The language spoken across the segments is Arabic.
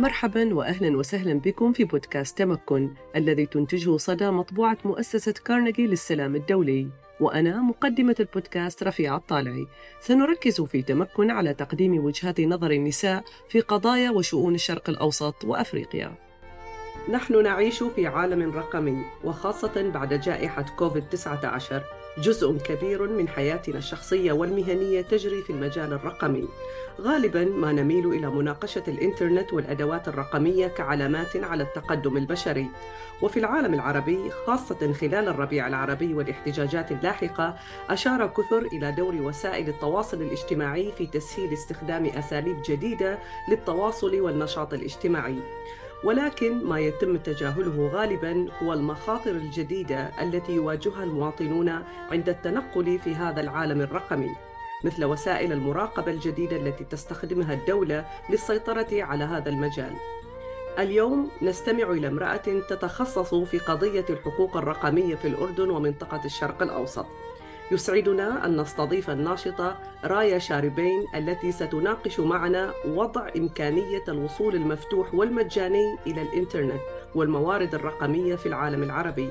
مرحبا واهلا وسهلا بكم في بودكاست تمكن الذي تنتجه صدى مطبوعة مؤسسة كارنيجي للسلام الدولي. وأنا مقدمة البودكاست رفيعة الطالعي. سنركز في تمكن على تقديم وجهات نظر النساء في قضايا وشؤون الشرق الأوسط وأفريقيا. نحن نعيش في عالم رقمي وخاصة بعد جائحة كوفيد 19 جزء كبير من حياتنا الشخصية والمهنية تجري في المجال الرقمي. غالبا ما نميل إلى مناقشة الإنترنت والأدوات الرقمية كعلامات على التقدم البشري. وفي العالم العربي خاصة خلال الربيع العربي والاحتجاجات اللاحقة أشار كثر إلى دور وسائل التواصل الاجتماعي في تسهيل استخدام أساليب جديدة للتواصل والنشاط الاجتماعي. ولكن ما يتم تجاهله غالبا هو المخاطر الجديدة التي يواجهها المواطنون عند التنقل في هذا العالم الرقمي مثل وسائل المراقبة الجديدة التي تستخدمها الدولة للسيطرة على هذا المجال. اليوم نستمع إلى امرأة تتخصص في قضية الحقوق الرقمية في الأردن ومنطقة الشرق الأوسط. يسعدنا أن نستضيف الناشطة رايا شاربين التي ستناقش معنا وضع إمكانية الوصول المفتوح والمجاني إلى الإنترنت والموارد الرقمية في العالم العربي.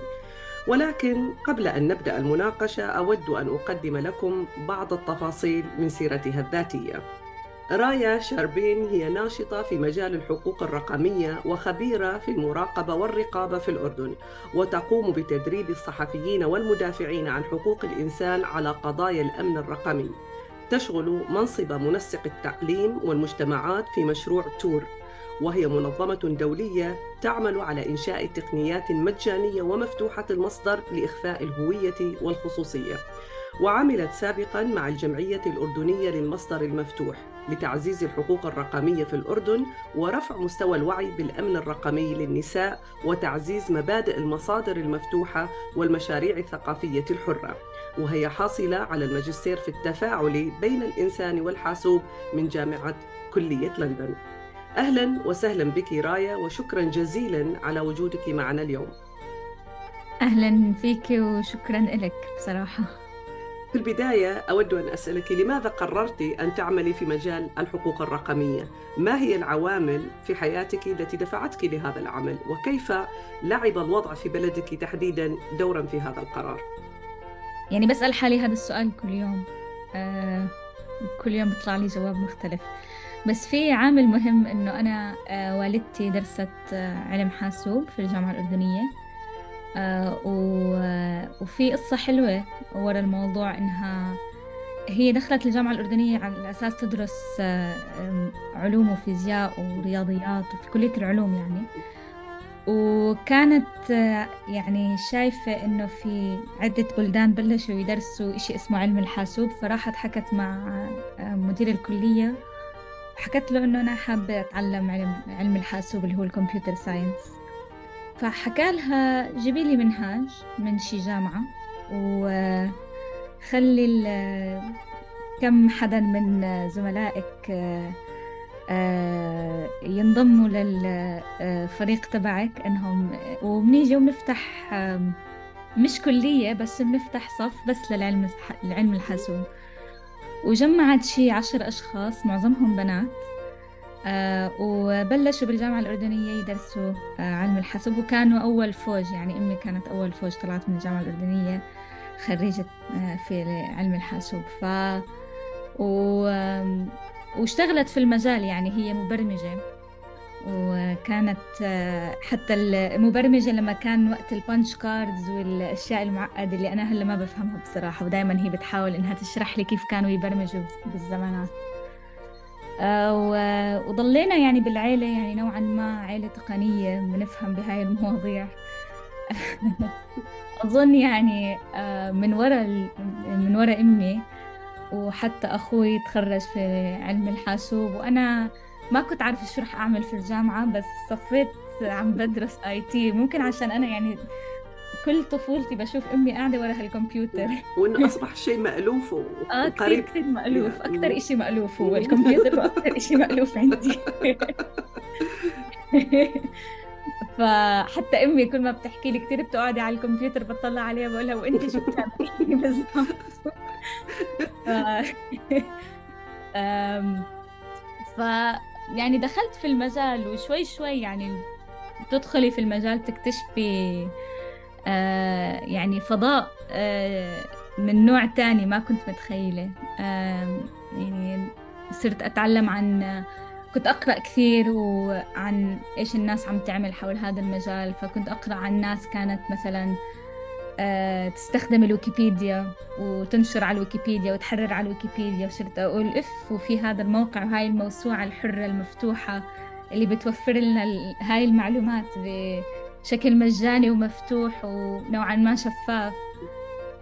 ولكن قبل أن نبدأ المناقشة أود أن أقدم لكم بعض التفاصيل من سيرتها الذاتية. رايا شاربين هي ناشطة في مجال الحقوق الرقمية وخبيرة في المراقبة والرقابة في الأردن وتقوم بتدريب الصحفيين والمدافعين عن حقوق الإنسان على قضايا الأمن الرقمي. تشغل منصب منسق التعليم والمجتمعات في مشروع تور وهي منظمة دولية تعمل على إنشاء تقنيات مجانية ومفتوحة المصدر لإخفاء الهوية والخصوصية. وعملت سابقا مع الجمعية الأردنية للمصدر المفتوح. لتعزيز الحقوق الرقمية في الأردن ورفع مستوى الوعي بالأمن الرقمي للنساء وتعزيز مبادئ المصادر المفتوحة والمشاريع الثقافية الحرة. وهي حاصلة على الماجستير في التفاعل بين الإنسان والحاسوب من جامعة كلية لندن. أهلا وسهلا بك رايا وشكرا جزيلا على وجودك معنا اليوم. أهلا فيك وشكرا لك بصراحة. في البداية أود أن أسألك لماذا قررت أن تعملي في مجال الحقوق الرقمية؟ ما هي العوامل في حياتك التي دفعتك لهذا العمل؟ وكيف لعب الوضع في بلدك تحديدا دورا في هذا القرار؟ يعني بسأل حالي هذا السؤال كل يوم آه كل يوم بيطلع لي جواب مختلف بس في عامل مهم إنه أنا آه والدتي درست آه علم حاسوب في الجامعة الأردنية آه وفي قصة حلوة ورا الموضوع إنها هي دخلت الجامعة الأردنية على أساس تدرس آه، علوم وفيزياء ورياضيات وفي كلية العلوم يعني. وكانت آه، يعني شايفة إنه في عدة بلدان بلشوا يدرسوا إشي اسمه علم الحاسوب. فراحت حكت مع مدير الكلية وحكت له إنه أنا حابة أتعلم علم علم الحاسوب اللي هو الكمبيوتر ساينس. فحكى لها جيبي لي منهاج من شي جامعة وخلي كم حدا من زملائك آه، ينضموا للفريق تبعك انهم وبنيجي وبنفتح مش كلية بس بنفتح صف بس للعلم العلم الحاسوب. وجمعت شي عشر أشخاص معظمهم بنات. آه وبلشوا بالجامعة الأردنية يدرسوا آه علم الحاسوب وكانوا أول فوج يعني أمي كانت أول فوج طلعت من الجامعة الأردنية خريجة آه في علم الحاسوب. ف و... واشتغلت في المجال يعني هي مبرمجة. وكانت حتى المبرمجة لما كان وقت ال punch cards والأشياء المعقدة اللي أنا هلا ما بفهمها بصراحة ودائما هي بتحاول إنها تشرح لي كيف كانوا يبرمجوا بالزمانات. وضلينا يعني بالعيلة يعني نوعا ما عيلة تقنية بنفهم بهاي المواضيع. أظن يعني آه، من وراء من وراء أمي وحتى أخوي تخرج في علم الحاسوب وأنا ما كنت عارفة شو رح أعمل في الجامعة بس صفيت عم بدرس اي تي ممكن عشان أنا يعني كل طفولتي بشوف أمي قاعدة ورا هالكمبيوتر. وإنه أصبح شيء مألوف آه كثير كثير مألوف. أكثر شيء مألوف هو الكمبيوتر وأكثر شيء مألوف عندي. فحتى أمي كل ما بتحكي لي كثير بتقعدي على الكمبيوتر بتطلع عليها بقول لها وأنت شو بتعملي؟ بالضبط. ف... يعني دخلت في المجال وشوي شوي يعني تدخلي في المجال تكتشفي آه يعني فضاء آه من نوع تاني ما كنت متخيلة. آه يعني صرت أتعلم عن كنت أقرأ كثير وعن إيش الناس عم تعمل حول هذا المجال. فكنت أقرأ عن ناس كانت مثلا آه، تستخدم الويكيبيديا وتنشر على الويكيبيديا وتحرر على الويكيبيديا. وصرت أقول إف وفي هذا الموقع وهاي الموسوعة الحرة المفتوحة اللي بتوفر لنا هاي المعلومات بشكل مجاني ومفتوح ونوعا ما شفاف.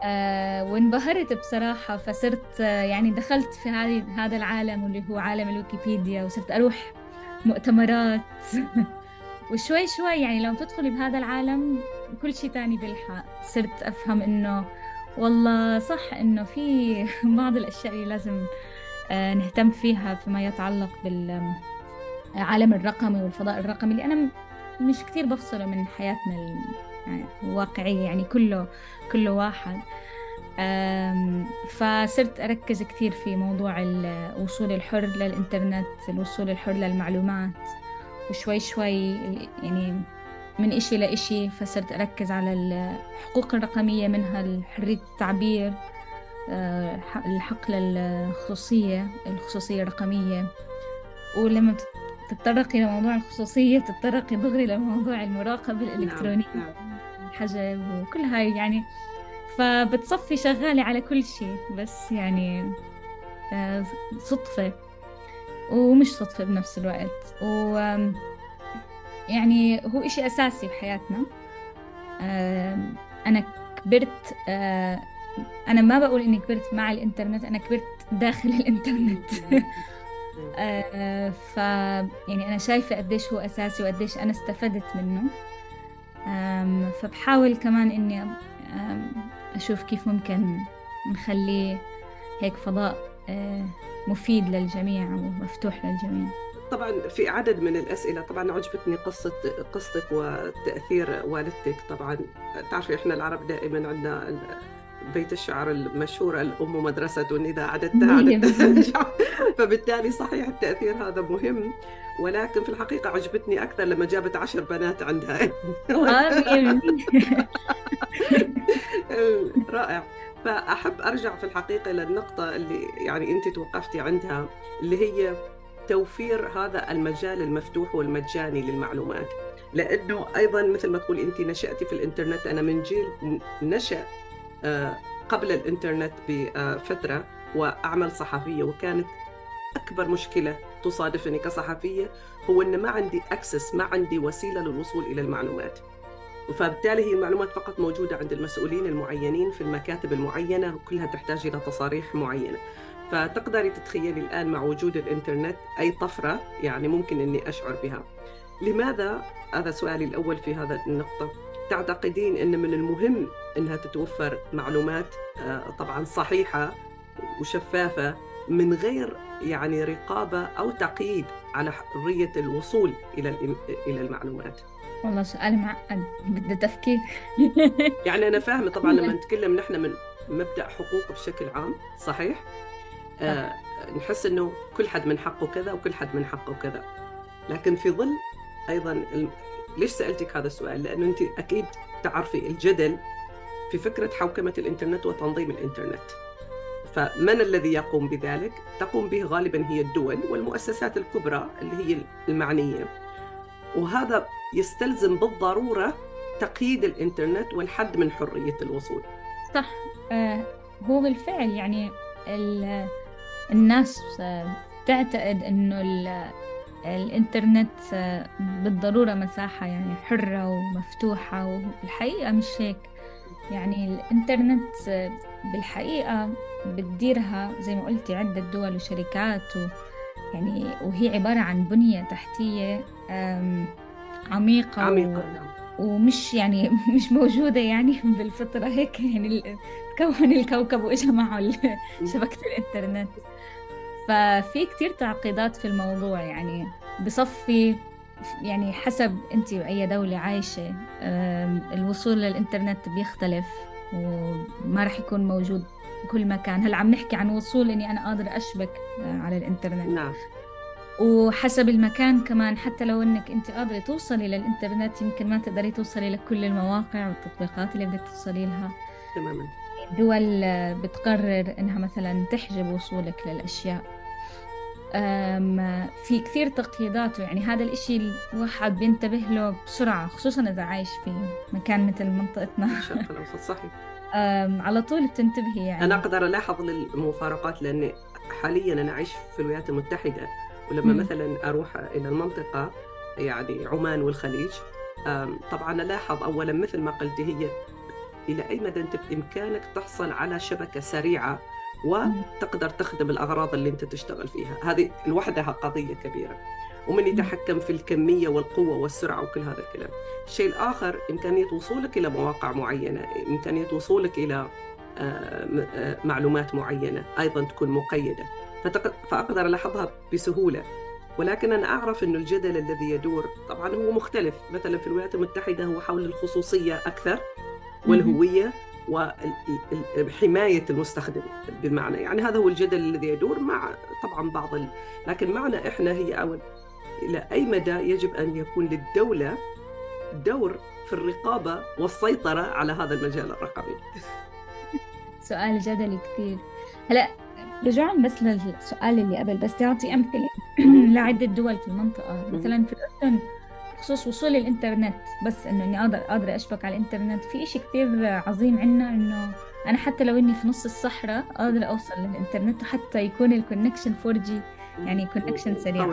آه وانبهرت بصراحة فصرت آه يعني دخلت في هذه هذا العالم اللي هو عالم الويكيبيديا وصرت أروح مؤتمرات. وشوي شوي يعني لو تدخلي بهذا العالم كل شيء تاني بيلحق. صرت أفهم إنه والله صح إنه في بعض الأشياء اللي لازم آه نهتم فيها فيما يتعلق بالعالم الرقمي والفضاء الرقمي اللي أنا مش كتير بفصله من حياتنا الواقعية يعني كله كله واحد. فصرت أركز كثير في موضوع الوصول الحر للإنترنت الوصول الحر للمعلومات وشوي شوي يعني من إشي لإشي فصرت أركز على الحقوق الرقمية منها حرية التعبير أه، الحق للخصوصية الخصوصية الرقمية. ولما تتطرقي لموضوع الخصوصية تتطرقي دغري لموضوع المراقبة نعم، الإلكترونية. نعم. الحجب وكل هاي يعني. فبتصفي شغالة على كل شيء بس يعني آه، صدفة. ومش صدفة بنفس الوقت. و يعني هو إشي أساسي بحياتنا. أنا كبرت آه، أنا ما بقول إني كبرت مع الإنترنت أنا كبرت داخل الإنترنت. آه، ف يعني أنا شايفة قديش هو أساسي وقديش أنا استفدت منه. فبحاول كمان إني أشوف كيف ممكن نخليه هيك فضاء آه، مفيد للجميع ومفتوح للجميع. طبعا في عدد من الأسئلة طبعا عجبتني قصة قصتك وتأثير والدتك طبعا. تعرفي إحنا العرب دائما عندنا بيت الشعر المشهور الأم مدرسة إذا عددتها عددتها فبالتالي صحيح التأثير هذا مهم. ولكن في الحقيقة عجبتني أكثر لما جابت عشر بنات عندها. رائع. فأحب أرجع في الحقيقة إلى النقطة اللي يعني أنت توقفتي عندها اللي هي توفير هذا المجال المفتوح والمجاني للمعلومات. لأنه أيضا مثل ما تقول أنت نشأتي في الإنترنت. أنا من جيل نشأ آه، قبل الإنترنت بفترة وأعمل صحفية وكانت أكبر مشكلة تصادفني كصحفية هو أن ما عندي أكسس ما عندي وسيلة للوصول إلى المعلومات. فبالتالي هي المعلومات فقط موجودة عند المسؤولين المعينين في المكاتب المعينة وكلها تحتاج إلى تصاريح معينة. فتقدري تتخيلي الآن مع وجود الإنترنت أي طفرة يعني ممكن أني أشعر بها. لماذا؟ هذا سؤالي الأول في هذا النقطة. تعتقدين أن من المهم أنها تتوفر معلومات آه، طبعا صحيحة وشفافة من غير يعني رقابة أو تقييد على حرية الوصول إلى إلى المعلومات. والله سؤال معقد بده تفكير. يعني أنا فاهمة طبعا لما نتكلم نحن من مبدأ حقوق بشكل عام صحيح؟ آه نحس إنه كل حد من حقه كذا وكل حد من حقه كذا. لكن في ظل أيضا ليش سألتك هذا السؤال؟ لأنه أنت أكيد تعرفي الجدل في فكرة حوكمة الإنترنت وتنظيم الإنترنت. فمن الذي يقوم بذلك؟ تقوم به غالبا هي الدول والمؤسسات الكبرى اللي هي المعنية. وهذا يستلزم بالضرورة تقييد الإنترنت والحد من حرية الوصول. صح. آه هو بالفعل يعني الناس تعتقد إنه الإنترنت بالضرورة مساحة يعني حرة ومفتوحة وبالحقيقة مش هيك. يعني الإنترنت بالحقيقة بتديرها زي ما قلتي عدة دول وشركات و يعني وهي عبارة عن بنية تحتية عميقة عميقة و... نعم. ومش يعني مش موجودة يعني بالفطرة هيك. يعني تكون الكوكب وإجا معه شبكة الإنترنت. ففي كتير تعقيدات في الموضوع يعني بصفي يعني حسب انت باي دولة عايشة الوصول للإنترنت بيختلف وما راح يكون موجود بكل مكان. هلأ عم نحكي عن وصول إني أنا قادر أشبك آه، على الإنترنت. نعم. وحسب المكان كمان حتى لو إنك انت قادرة توصلي للإنترنت يمكن ما تقدري توصلي لكل المواقع والتطبيقات اللي بدك توصلي لها. تماما. دول بتقرر إنها مثلا تحجب وصولك للأشياء. في كثير تقييدات يعني هذا الإشي الواحد بينتبه له بسرعة خصوصا إذا عايش في مكان مثل منطقتنا. الشرق الأوسط صحيح. على طول بتنتبهي يعني. أنا أقدر ألاحظ المفارقات لأني حاليا أنا أعيش في الولايات المتحدة ولما م. مثلا أروح إلى المنطقة يعني عمان والخليج طبعا ألاحظ أولا مثل ما قلت هي إلى أي مدى أنت بإمكانك تحصل على شبكة سريعة وتقدر تخدم الأغراض اللي أنت تشتغل فيها. هذه لوحدها قضية كبيرة. ومن يتحكم في الكمية والقوة والسرعة وكل هذا الكلام. الشيء الآخر إمكانية وصولك إلى مواقع معينة. إمكانية وصولك إلى آه، آه، معلومات معينة أيضا تكون مقيدة. فأقدر ألاحظها بسهولة. ولكن أنا أعرف أن الجدل الذي يدور طبعا هو مختلف. مثلا في الولايات المتحدة هو حول الخصوصية أكثر والهوية وحماية المستخدم بالمعنى يعني هذا هو الجدل الذي يدور مع طبعا بعض ال... لكن معنا إحنا هي أول إلى أي مدى يجب أن يكون للدولة دور في الرقابة والسيطرة على هذا المجال الرقمي؟ سؤال جدلي كثير. هلا رجعنا بس للسؤال اللي قبل بس تعطي أمثلة لعدة دول في المنطقة. مثلا في الأردن بخصوص وصول الإنترنت. بس إنه إني أقدر أقدر أشبك على الإنترنت. في إشي كثير عظيم عنا إنه أنا حتى لو إني في نص الصحراء أقدر أوصل للإنترنت وحتى يكون ال connection 4 G يعني connection سريع.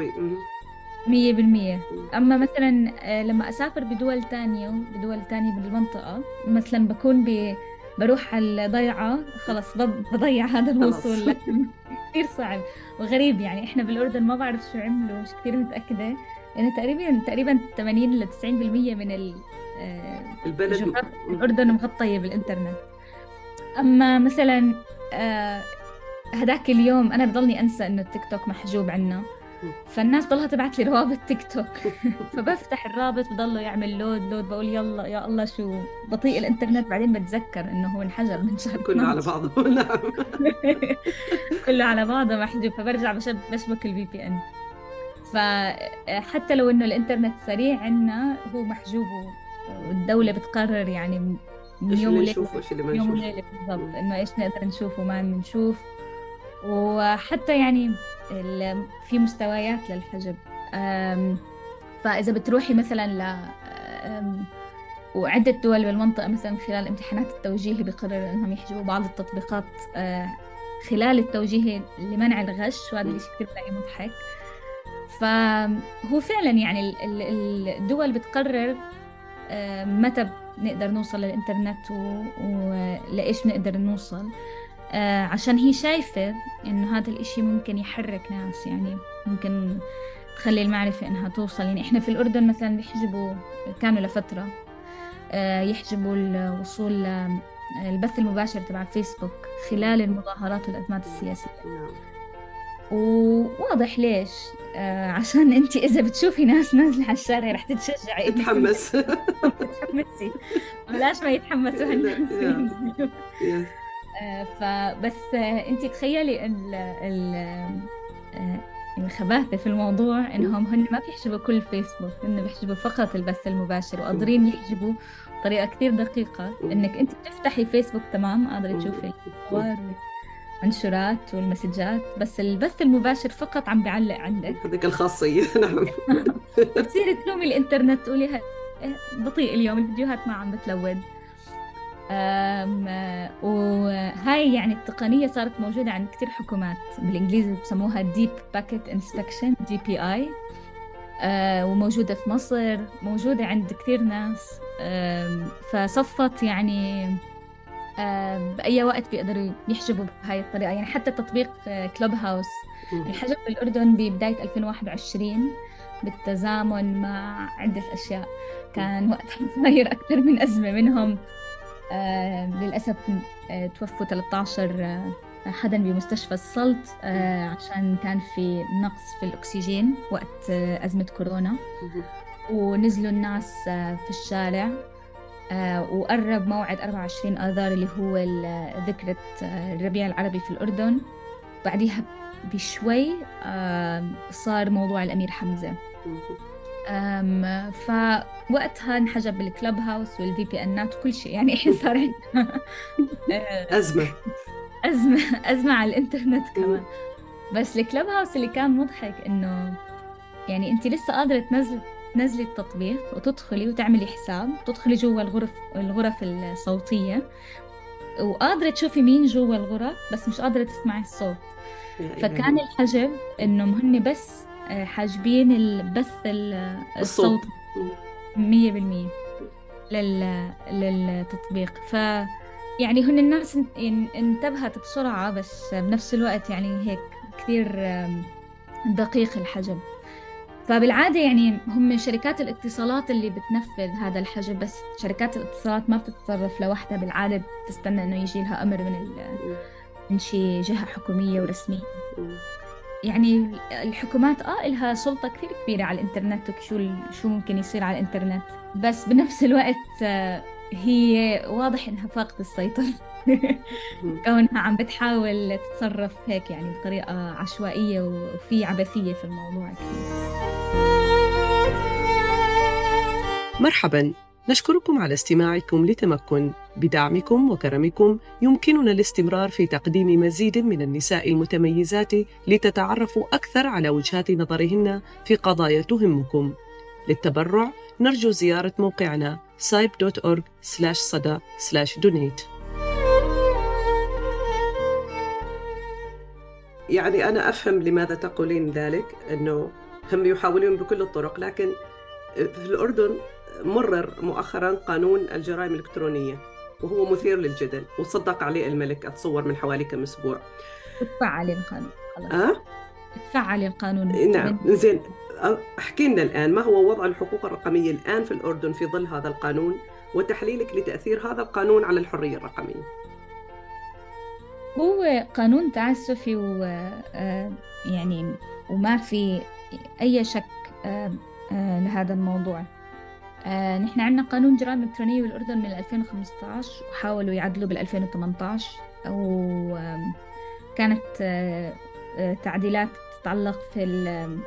مية بالمية. أما مثلا آه، لما أسافر بدول تانية بدول تانية بالمنطقة مثلا بكون ب بروح على الضيعة خلص بضيع هذا الوصول. كثير صعب وغريب يعني. إحنا بالأردن ما بعرف شو عملوا مش كثير متأكدة. يعني تقريبا تقريبا 80 ل 90% من آه، البلد الأردن مغطية بالإنترنت. أما مثلا آه، هداك اليوم أنا بضلني أنسى إنه التيك توك محجوب عنا. فالناس ضلها تبعت لي روابط تيك توك. فبفتح الرابط بضله يعمل load load بقول يلا يا الله شو بطيء الإنترنت. بعدين بتذكر إنه هو انحجب من شهر كله على بعضه. نعم. كله على بعضه محجوب. فبرجع بشبك ال VPN فحتى لو إنه الإنترنت سريع عندنا هو محجوب والدولة بتقرر يعني من يوم وليلة. يوم وليلة بالضبط. إنه إيش نقدر نشوف وما نشوف. وحتى يعني في مستويات للحجب. فإذا بتروحي مثلا ل وعدة دول بالمنطقة مثلا خلال امتحانات التوجيه بيقرروا إنهم يحجبوا بعض التطبيقات آه، خلال التوجيه لمنع الغش وهذا الشيء كثير بلاقيه مضحك. فهو فعلا يعني الدول بتقرر آه، متى نقدر نوصل للإنترنت ولإيش نقدر نوصل. آه، عشان هي شايفة إنه هذا الإشي ممكن يحرك ناس يعني ممكن تخلي المعرفة إنها توصل. يعني إحنا في الأردن مثلا بيحجبوا كانوا لفترة آه، يحجبوا الوصول البث المباشر تبع فيسبوك خلال المظاهرات والأزمات السياسية. نعم. وواضح ليش. آه عشان انت إذا بتشوفي ناس نازلة على الشارع رح تتشجعي. تتحمس تتحمسي بلاش ما يتحمسوا هالناس آه فبس آه انت تخيلي ال ال آه الخباثة في الموضوع انهم هن ما بيحجبوا كل فيسبوك هن بيحجبوا فقط البث المباشر وقادرين يحجبوا بطريقة كثير دقيقة. إنك انت بتفتحي فيسبوك تمام قادرة تشوفي الصور المنشورات والمسجات بس البث المباشر فقط عم بيعلق عندك. هذيك الخاصية نعم. بتصيري تلومي الإنترنت تقولي بطيء اليوم الفيديوهات ما عم بتلود. وهاي يعني التقنية صارت موجودة عند كثير حكومات بالإنجليزي بسموها deep packet inspection DPI وموجودة في مصر موجودة عند كثير ناس. فصفت يعني بأي وقت بيقدروا يحجبوا بهاي الطريقة. يعني حتى تطبيق كلوب هاوس الحجب بالأردن ببداية 2021 بالتزامن مع عدة أشياء. كان وقتها صاير أكثر من أزمة منهم. للأسف آه، توفوا 13 آه، حدا بمستشفى السلط آه، عشان كان في نقص في الأكسجين وقت أزمة كورونا. ونزلوا الناس في الشارع. آه، وقرب موعد 24 آذار اللي هو ذكرى آه، الربيع العربي في الأردن. بعديها بشوي صار موضوع الأمير حمزة. فوقتها انحجب الكلب هاوس والفي بي انات وكل شيء. يعني الحين صار عندنا أزمة. أزمة أزمة على الإنترنت كمان. بس الكلب هاوس اللي كان مضحك إنه يعني أنت لسه قادرة تنزلي تنزلي التطبيق وتدخلي وتعملي حساب تدخلي جوا الغرف الغرف الصوتية. وقادرة تشوفي مين جوا الغرف بس مش قادرة تسمعي الصوت. فكان الحجب إنه هن بس آه، حاجبين البث الصوت. مية بالمية للتطبيق. ف يعني هن الناس انتبهت بسرعة بس بنفس الوقت يعني هيك كثير دقيق الحجب. فبالعادة يعني هم شركات الاتصالات اللي بتنفذ هذا الحجب بس شركات الاتصالات ما بتتصرف لوحدها بالعادة بتستنى إنه يجي لها أمر من من شي جهة حكومية ورسمية. يعني الحكومات آه لها سلطة كثير كبيرة على الإنترنت وشو شو ممكن يصير على الإنترنت بس بنفس الوقت آه، هي واضح إنها فاقدة السيطرة. كونها عم بتحاول تتصرف هيك يعني بطريقة عشوائية وفي عبثية في الموضوع كثير مرحبا. نشكركم على استماعكم لتمكن بدعمكم وكرمكم. يمكننا الاستمرار في تقديم مزيد من النساء المتميزات لتتعرفوا أكثر على وجهات نظرهن في قضايا تهمكم. للتبرع نرجو زيارة موقعنا site.org صدى donate يعني أنا أفهم لماذا تقولين ذلك أنه هم يحاولون بكل الطرق لكن في الأردن مرر مؤخرا قانون الجرائم الإلكترونية وهو مثير للجدل وصدق عليه الملك أتصور من حوالي كم أسبوع. تفعل القانون خلاص. أه؟ تفعل القانون. نعم. زين. احكي لنا الآن ما هو وضع الحقوق الرقمية الآن في الأردن في ظل هذا القانون وتحليلك لتأثير هذا القانون على الحرية الرقمية؟ هو قانون تعسفي و آه، يعني وما في أي شك آه، آه، لهذا الموضوع. نحن عندنا قانون جرائم إلكترونية بالأردن من 2015 وحاولوا يعدلوا بال 2018 وكانت تعديلات تتعلق في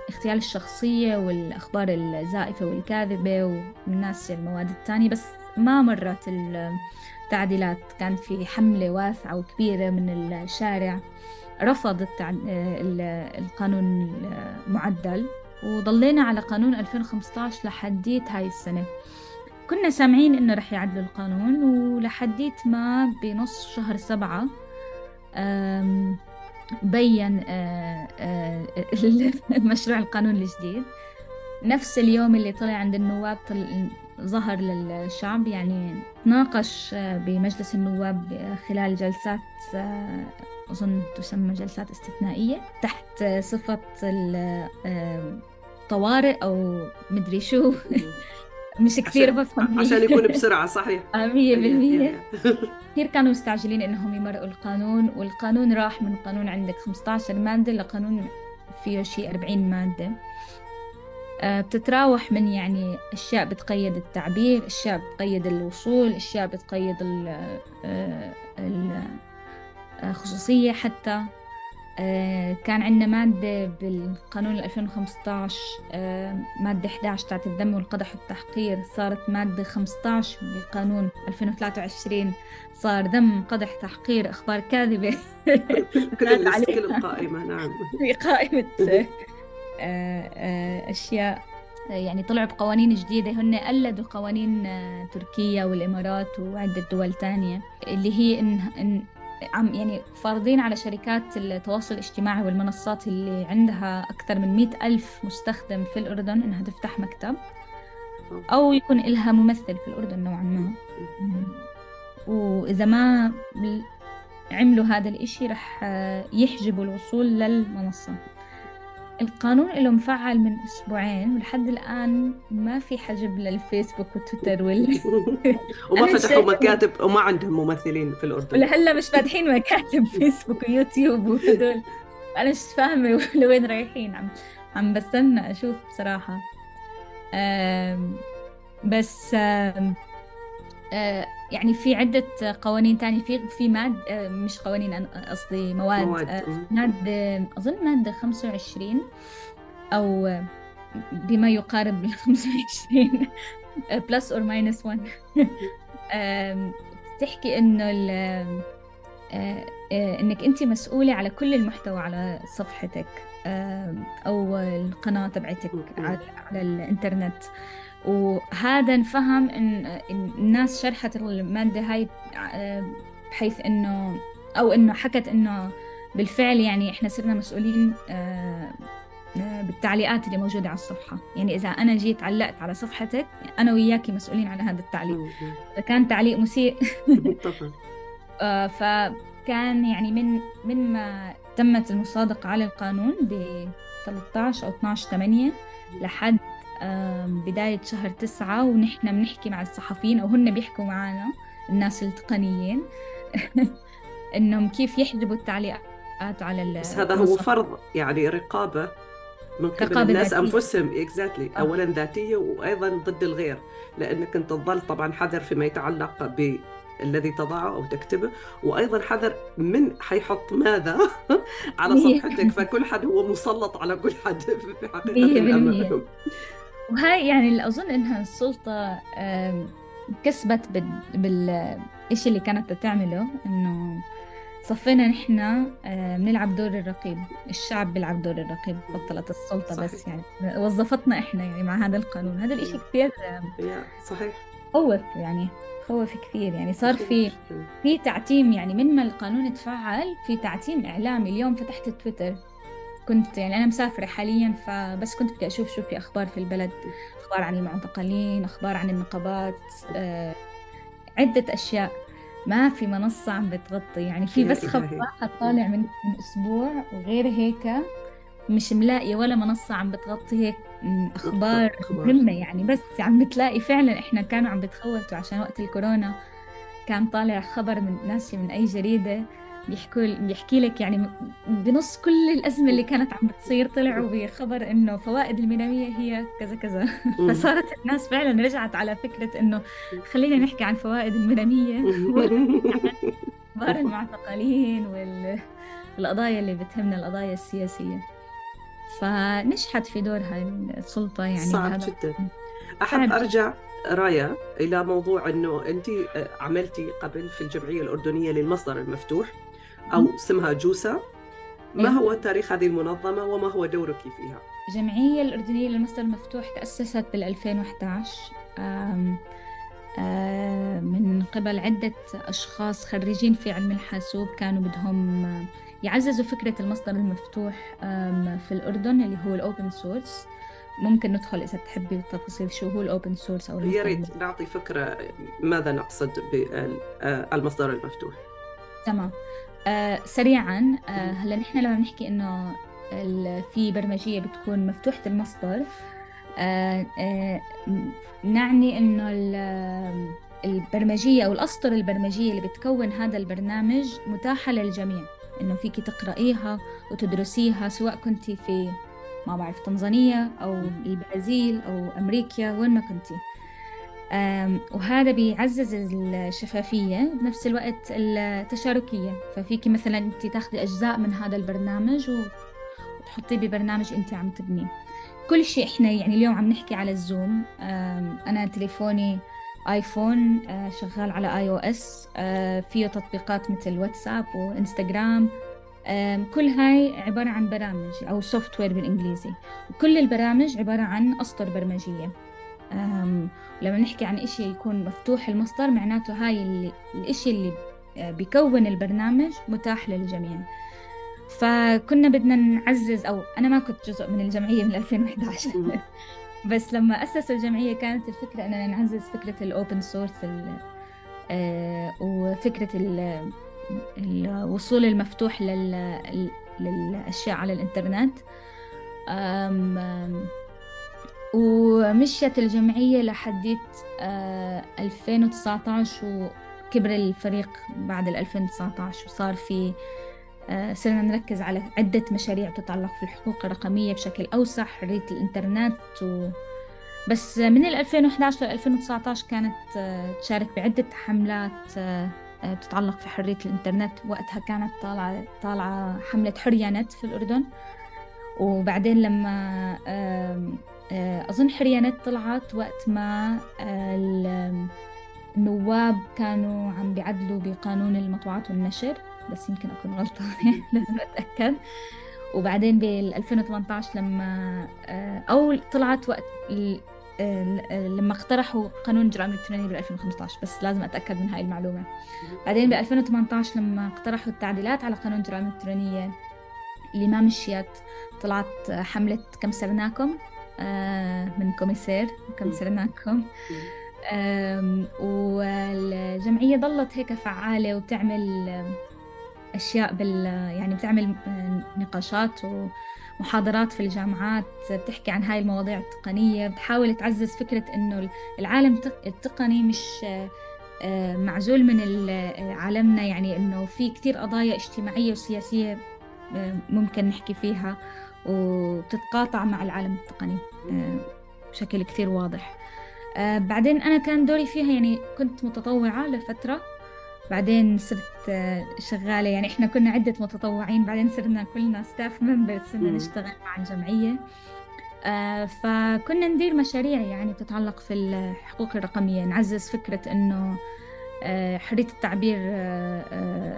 اغتيال الشخصية والأخبار الزائفة والكاذبة والناس المواد الثانية بس ما مرت التعديلات. كان في حملة واسعة وكبيرة من الشارع رفض القانون المعدل وضلينا على قانون 2015 لحديت هاي السنة. كنا سامعين إنه رح يعدلوا القانون ولحديت ما بنص شهر سبعة بين آه، آه، مشروع القانون الجديد نفس اليوم اللي طلع عند النواب ظهر للشعب يعني تناقش آه، بمجلس النواب خلال جلسات أظن تسمى جلسات استثنائية تحت صفة الطوارئ أو مدري شو. مش كثير بفهم عشان يكون بسرعة صحيح. مية بالمية. كثير كانوا مستعجلين إنهم يمرقوا القانون والقانون راح من قانون عندك 15 مادة لقانون فيه شيء 40 مادة. آه، بتتراوح من يعني أشياء بتقيد التعبير أشياء بتقيد الوصول أشياء بتقيد آه، الخصوصية حتى. آه، كان عندنا مادة بالقانون 2015 آه، مادة 11 تاعت الدم والقدح والتحقير صارت مادة 15 بقانون 2023 صار ذم قدح تحقير أخبار كاذبة. كل القائمة نعم. في قائمة. آه، أشياء يعني طلعوا بقوانين جديدة. هن قلدوا قوانين تركيا والإمارات وعدة دول تانية اللي هي إن, إن عم يعني فارضين على شركات التواصل الاجتماعي والمنصات اللي عندها أكثر من مئة ألف مستخدم في الأردن إنها تفتح مكتب أو يكون إلها ممثل في الأردن نوعا ما. وإذا ما عملوا هذا الإشي رح يحجبوا الوصول للمنصة. القانون له مفعل من أسبوعين ولحد الآن ما في حجب للفيسبوك وتويتر وال وما فتحوا مكاتب وما عندهم ممثلين في الأردن. ولهلا مش فاتحين مكاتب فيسبوك ويوتيوب وهدول. أنا مش فاهمة لوين رايحين. عم عم بستنى أشوف بصراحة. بس يعني في عدة قوانين تانية في في ماد آه، مش قوانين أنا قصدي مواد مواد. آه، مم. مادة أظن مادة 25 أو بما يقارب ال 25 plus or minus 1 آم، تحكي آه، آه، إنك أنت مسؤولة على كل المحتوى على صفحتك آم، أو القناة تبعتك. على على الإنترنت وهذا انفهم إن الناس شرحت المادة هاي آه، بحيث إنه أو إنه حكت إنه بالفعل يعني إحنا صرنا مسؤولين آه، آه، بالتعليقات اللي موجودة على الصفحة. يعني إذا أنا جيت علقت على صفحتك أنا وياكي مسؤولين على هذا التعليق. كان تعليق مسيء. فكان يعني من من ما تمت المصادقة على القانون ب 13 أو 12 8 لحد بداية شهر تسعة ونحن بنحكي مع الصحفيين أو هن بيحكوا معنا الناس التقنيين إنهم كيف يحجبوا التعليقات على ال- بس هذا هو. فرض يعني رقابة من قبل رقابة الناس ذاتية. أنفسهم اكزاكتلي آه. أولا ذاتية وأيضا ضد الغير لأنك أنت تظل طبعا حذر فيما يتعلق بالذي تضعه أو تكتبه وأيضا حذر من حيحط ماذا على صفحتك فكل حد هو مسلط على كل حد في بالمية. وهاي يعني اللي أظن إنها السلطة كسبت بال... بالإشي اللي كانت تعمله إنه صفينا نحن بنلعب دور الرقيب الشعب بيلعب دور الرقيب بطلت السلطة صحيح. بس يعني وظفتنا إحنا يعني مع هذا القانون. هذا الإشي كثير يا صحيح. خوف يعني خوف كثير يعني. صار في في تعتيم يعني من ما القانون تفعل في تعتيم إعلامي. اليوم فتحت تويتر كنت يعني أنا مسافرة حاليا فبس كنت بدي أشوف شو في أخبار في البلد أخبار عن المعتقلين أخبار عن النقابات آه، عدة أشياء ما في منصة عم بتغطي يعني في بس خبر. واحد طالع من أسبوع وغير هيك مش ملاقية ولا منصة عم بتغطي هيك أخبار. مهمة يعني بس عم بتلاقي فعلا إحنا كانوا عم بتخوتوا عشان وقت الكورونا كان طالع خبر من ناشي من أي جريدة بيحكوا بيحكي لك يعني بنص كل الأزمة اللي كانت عم بتصير طلعوا بخبر إنه فوائد المنامية هي كذا كذا. فصارت الناس فعلا رجعت على فكرة إنه خلينا نحكي عن فوائد المنامية أخبار المعتقلين والقضايا اللي بتهمنا القضايا السياسية. فنجحت في دورها السلطة يعني صعب جدا. جداً. أرجع رايا إلى موضوع أنه أنت عملتي قبل في الجمعية الأردنية للمصدر المفتوح. أو اسمها JOSA. ما أيوة. هو تاريخ هذه المنظمة وما هو دورك فيها؟ الجمعية الأردنية للمصدر المفتوح تأسست بال 2011 آم، آم، من قبل عدة أشخاص خريجين في علم الحاسوب كانوا بدهم يعززوا فكرة المصدر المفتوح في الأردن اللي هو ال open source. ممكن ندخل إذا تحبي بالتفاصيل شو هو ال open source أو يا ريت نعطي فكرة ماذا نقصد بالمصدر المفتوح. تمام. آه سريعا آه هلا نحن لما بنحكي إنه في برمجية بتكون مفتوحة المصدر آه آه نعني إنه ال- البرمجية أو الأسطر البرمجية اللي بتكون هذا البرنامج متاحة للجميع إنه فيك تقرأيها وتدرسيها سواء كنتي في ما بعرف تنزانيا أو البرازيل أو أمريكا وين ما كنتي. وهذا بيعزز الشفافية بنفس الوقت التشاركية. ففيك مثلا أنت تاخذي أجزاء من هذا البرنامج وتحطيه ببرنامج أنت عم تبنيه. كل شيء إحنا يعني اليوم عم نحكي على الزوم. أنا تليفوني آيفون آه، شغال على آي أو إس آه، فيه تطبيقات مثل واتساب وإنستغرام. آم، كل هاي عبارة عن برامج أو software بالإنجليزي. وكل البرامج عبارة عن أسطر برمجية. لما نحكي عن إشي يكون مفتوح المصدر معناته هاي اللي الإشي اللي آه، بيكون البرنامج متاح للجميع. فكنا بدنا نعزز أو أنا ما كنت جزء من الجمعية من 2011 بس لما أسسوا الجمعية كانت الفكرة أننا نعزز فكرة ال open source وفكرة ال- الوصول المفتوح لل- للأشياء على الإنترنت. ومشيت الجمعية لحديت آه، 2019 وكبر الفريق بعد ال 2019 وصار في آه، صرنا نركز على عدة مشاريع تتعلق في الحقوق الرقمية بشكل أوسع حرية الإنترنت و بس من 2011 ل 2019 كانت تشارك بعدة حملات تتعلق في حرية الإنترنت. وقتها كانت طالعة طالعة حملة حرية نت في الأردن. وبعدين لما أظن حرية نت طلعت وقت ما النواب كانوا عم بيعدلوا بقانون المطبوعات والنشر بس يمكن أكون غلطانة لازم أتأكد. وبعدين بال 2018 لما آه، أو طلعت وقت لما اقترحوا قانون الجرائم الإلكترونية بال 2015 بس لازم أتأكد من هاي المعلومة. بعدين بال 2018 لما اقترحوا التعديلات على قانون الجرائم الإلكترونية اللي ما مشيت طلعت حملة كم سرناكم آه، من كوميسير كم سرناكم والجمعية ظلت هيك فعالة وبتعمل أشياء بال يعني بتعمل نقاشات ومحاضرات في الجامعات بتحكي عن هاي المواضيع التقنية بتحاول تعزز فكرة إنه العالم التقني مش آه، معزول من عالمنا يعني إنه في كتير قضايا اجتماعية وسياسية آه، ممكن نحكي فيها. وبتتقاطع مع العالم التقني. آه، بشكل كتير واضح. بعدين أنا كان دوري فيها يعني كنت متطوعة لفترة. بعدين صرت شغالة يعني إحنا كنا عدة متطوعين. بعدين صرنا كلنا ستاف ممبرز صرنا نشتغل مع الجمعية. آه، فكنا ندير مشاريع يعني تتعلق في الحقوق الرقمية نعزز فكرة إنه آه، حرية التعبير آه،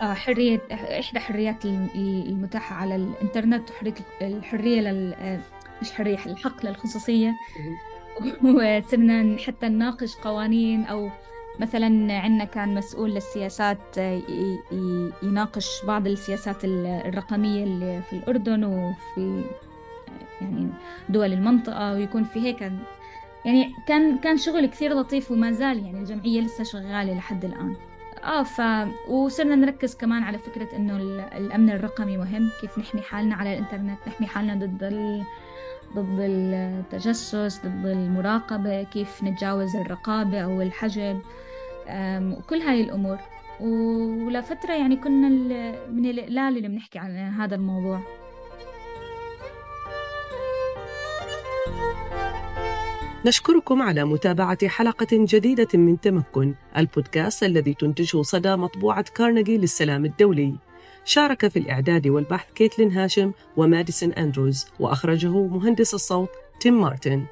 حرية إحدى حريات المتاحة على الإنترنت وحرية الحرية لل مش حرية الحق للخصوصية. وصرنا حتى نناقش قوانين أو مثلا عندنا كان مسؤول للسياسات يناقش بعض السياسات الرقمية اللي في الأردن وفي يعني دول المنطقة ويكون في هيك يعني كان كان شغل كثير لطيف وما زال يعني الجمعية لسه شغالة لحد الآن. آه ف وصرنا نركز كمان على فكرة إنه الأمن الرقمي مهم كيف نحمي حالنا على الإنترنت نحمي حالنا ضد ال... ضد التجسس ضد المراقبة كيف نتجاوز الرقابة أو الحجب. وكل هاي الأمور. ولفترة يعني كنا من القلال اللي بنحكي عن هذا الموضوع. نشكركم على متابعة حلقة جديدة من تمكن البودكاست الذي تنتجه صدى مطبوعة كارنيجي للسلام الدولي. شارك في الإعداد والبحث كيتلين هاشم وماديسون أندروز وأخرجه مهندس الصوت تيم مارتن.